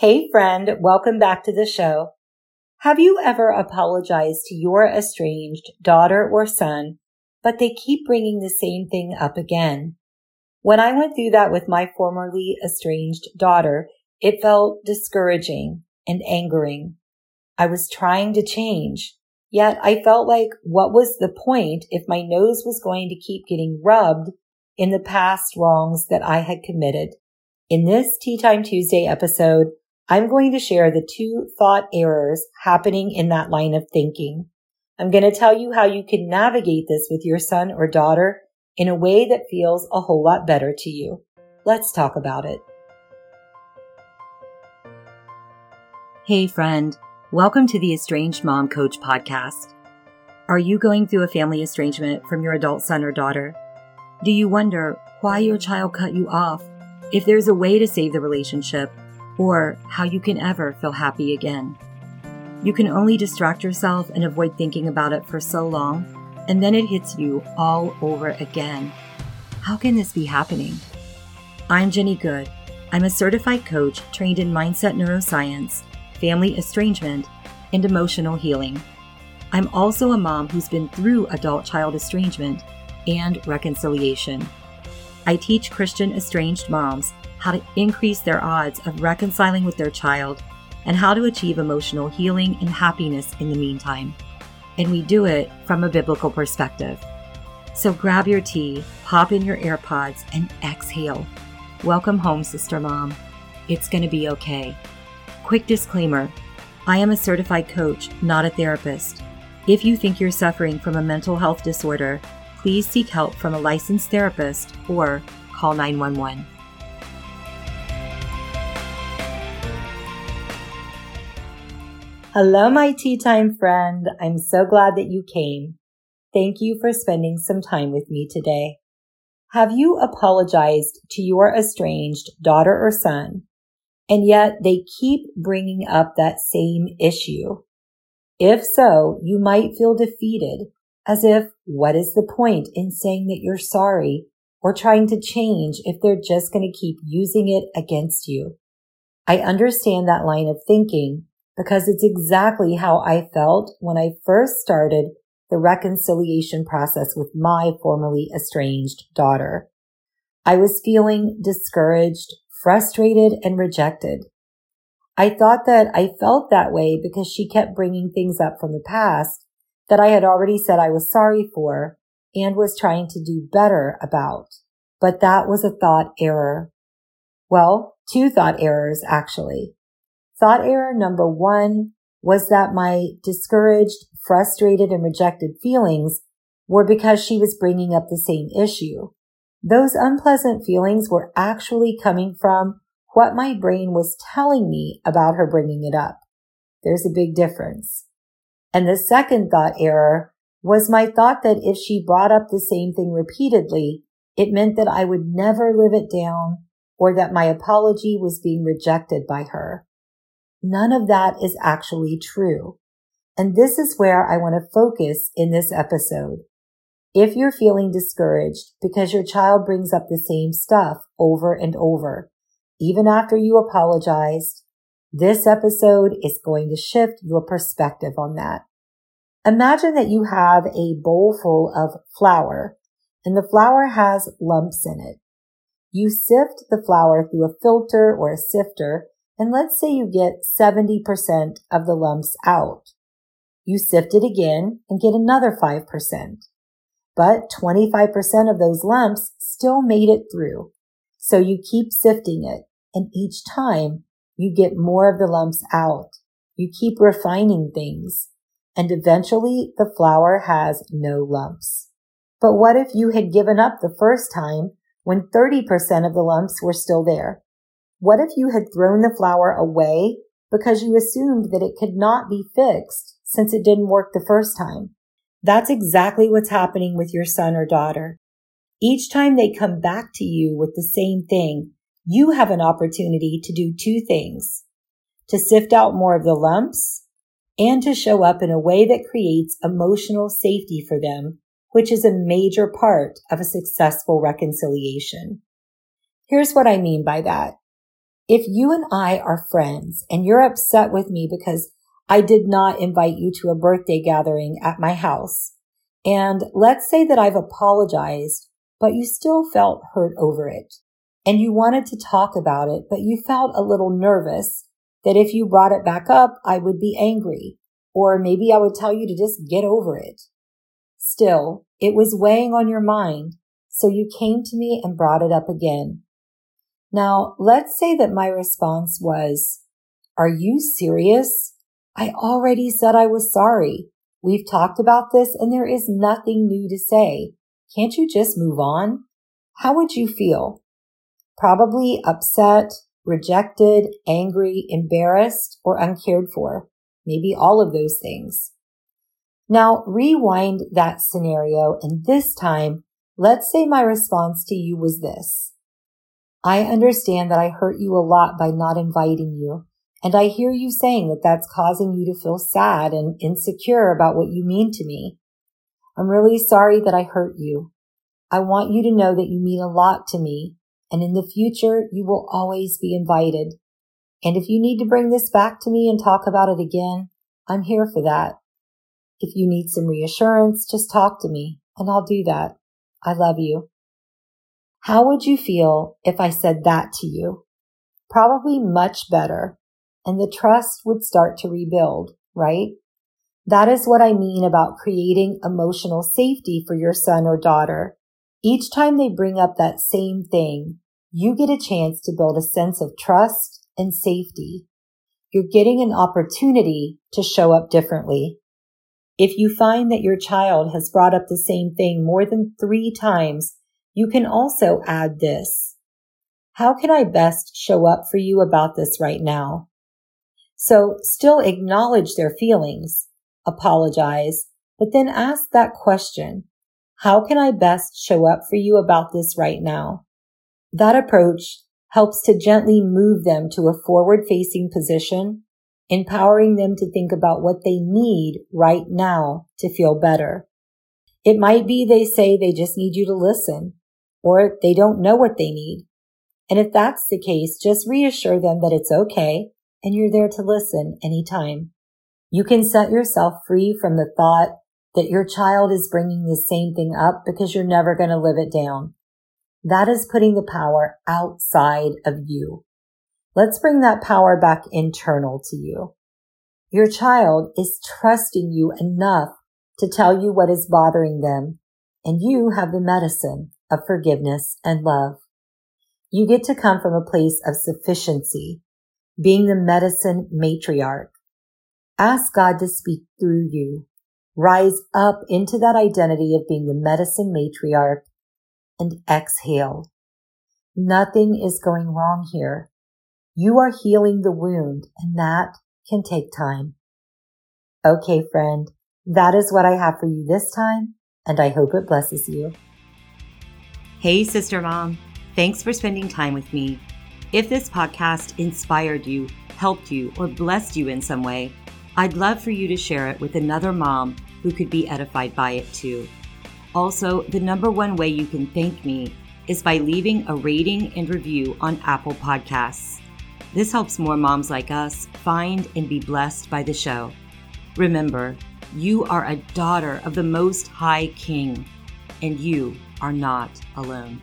Hey friend, welcome back to the show. Have you ever apologized to your estranged daughter or son, but they keep bringing the same thing up again? When I went through that with my formerly estranged daughter, it felt discouraging and angering. I was trying to change, yet I felt like what was the point if my nose was going to keep getting rubbed in the past wrongs that I had committed? In this Tea Time Tuesday episode, I'm going to share the two thought errors happening in that line of thinking. I'm going to tell you how you can navigate this with your son or daughter in a way that feels a whole lot better to you. Let's talk about it. Hey friend, welcome to the Estranged Mom Coach podcast. Are you going through a family estrangement from your adult son or daughter? Do you wonder why your child cut you off? If there's a way to save the relationship, or how you can ever feel happy again. You can only distract yourself and avoid thinking about it for so long, and then it hits you all over again. How can this be happening? I'm Jenny Good. I'm a certified coach trained in mindset neuroscience, family estrangement, and emotional healing. I'm also a mom who's been through adult child estrangement and reconciliation. I teach Christian estranged moms how to increase their odds of reconciling with their child, and how to achieve emotional healing and happiness in the meantime. And we do it from a biblical perspective. So grab your tea, pop in your AirPods, and exhale. Welcome home, Sister Mom. It's going to be okay. Quick disclaimer I am a certified coach, not a therapist. If you think you're suffering from a mental health disorder, please seek help from a licensed therapist or call 911. Hello, my tea time friend. I'm so glad that you came. Thank you for spending some time with me today. Have you apologized to your estranged daughter or son, and yet they keep bringing up that same issue? If so, you might feel defeated, as if, what is the point in saying that you're sorry or trying to change if they're just going to keep using it against you? I understand that line of thinking because it's exactly how I felt when I first started the reconciliation process with my formerly estranged daughter. I was feeling discouraged, frustrated, and rejected. I thought that I felt that way because she kept bringing things up from the past that I had already said I was sorry for and was trying to do better about. But that was a thought error. Well, two thought errors, actually. Thought error number one was that my discouraged, frustrated, and rejected feelings were because she was bringing up the same issue. Those unpleasant feelings were actually coming from what my brain was telling me about her bringing it up. There's a big difference. And the second thought error was my thought that if she brought up the same thing repeatedly, it meant that I would never live it down or that my apology was being rejected by her. None of that is actually true. And this is where I want to focus in this episode. If you're feeling discouraged because your child brings up the same stuff over and over, even after you apologized, this episode is going to shift your perspective on that. Imagine that you have a bowl full of flour and the flour has lumps in it. You sift the flour through a filter or a sifter and let's say you get 70% of the lumps out. You sift it again and get another 5%. But 25% of those lumps still made it through. So you keep sifting it and each time you get more of the lumps out. You keep refining things and eventually the flour has no lumps. But what if you had given up the first time when 30% of the lumps were still there? What if you had thrown the flour away because you assumed that it could not be fixed since it didn't work the first time? That's exactly what's happening with your son or daughter. Each time they come back to you with the same thing, you have an opportunity to do two things. To sift out more of the lumps and to show up in a way that creates emotional safety for them, which is a major part of a successful reconciliation. Here's what I mean by that. If you and I are friends and you're upset with me because I did not invite you to a birthday gathering at my house, and let's say that I've apologized, but you still felt hurt over it, and you wanted to talk about it, but you felt a little nervous that if you brought it back up, I would be angry, or maybe I would tell you to just get over it. Still, it was weighing on your mind, so you came to me and brought it up again. Now, let's say that my response was, Are you serious? I already said I was sorry. We've talked about this and there is nothing new to say. Can't you just move on? How would you feel? Probably upset, rejected, angry, embarrassed, or uncared for. Maybe all of those things. Now rewind that scenario and this time, let's say my response to you was this. I understand that I hurt you a lot by not inviting you. And I hear you saying that that's causing you to feel sad and insecure about what you mean to me. I'm really sorry that I hurt you. I want you to know that you mean a lot to me and in the future, you will always be invited. And if you need to bring this back to me and talk about it again, I'm here for that. If you need some reassurance, just talk to me and I'll do that. I love you. How would you feel if I said that to you? Probably much better. And the trust would start to rebuild, right? That is what I mean about creating emotional safety for your son or daughter. Each time they bring up that same thing, you get a chance to build a sense of trust and safety. You're getting an opportunity to show up differently. If you find that your child has brought up the same thing more than three times, you can also add this. How can I best show up for you about this right now? So still acknowledge their feelings, apologize, but then ask that question. How can I best show up for you about this right now? That approach helps to gently move them to a forward facing position, empowering them to think about what they need right now to feel better. It might be they say they just need you to listen or they don't know what they need. And if that's the case, just reassure them that it's okay and you're there to listen anytime. You can set yourself free from the thought that your child is bringing the same thing up because you're never going to live it down. That is putting the power outside of you. Let's bring that power back internal to you. Your child is trusting you enough to tell you what is bothering them, and you have the medicine of forgiveness and love. You get to come from a place of sufficiency, being the medicine matriarch. Ask God to speak through you Rise up into that identity of being the medicine matriarch and exhale. Nothing is going wrong here. You are healing the wound and that can take time. Okay, friend, that is what I have for you this time and I hope it blesses you. Hey, sister mom. Thanks for spending time with me. If this podcast inspired you, helped you, or blessed you in some way, I'd love for you to share it with another mom who could be edified by it too. Also, the number one way you can thank me is by leaving a rating and review on Apple Podcasts. This helps more moms like us find and be blessed by the show. Remember, you are a daughter of the Most High King, and you are not alone.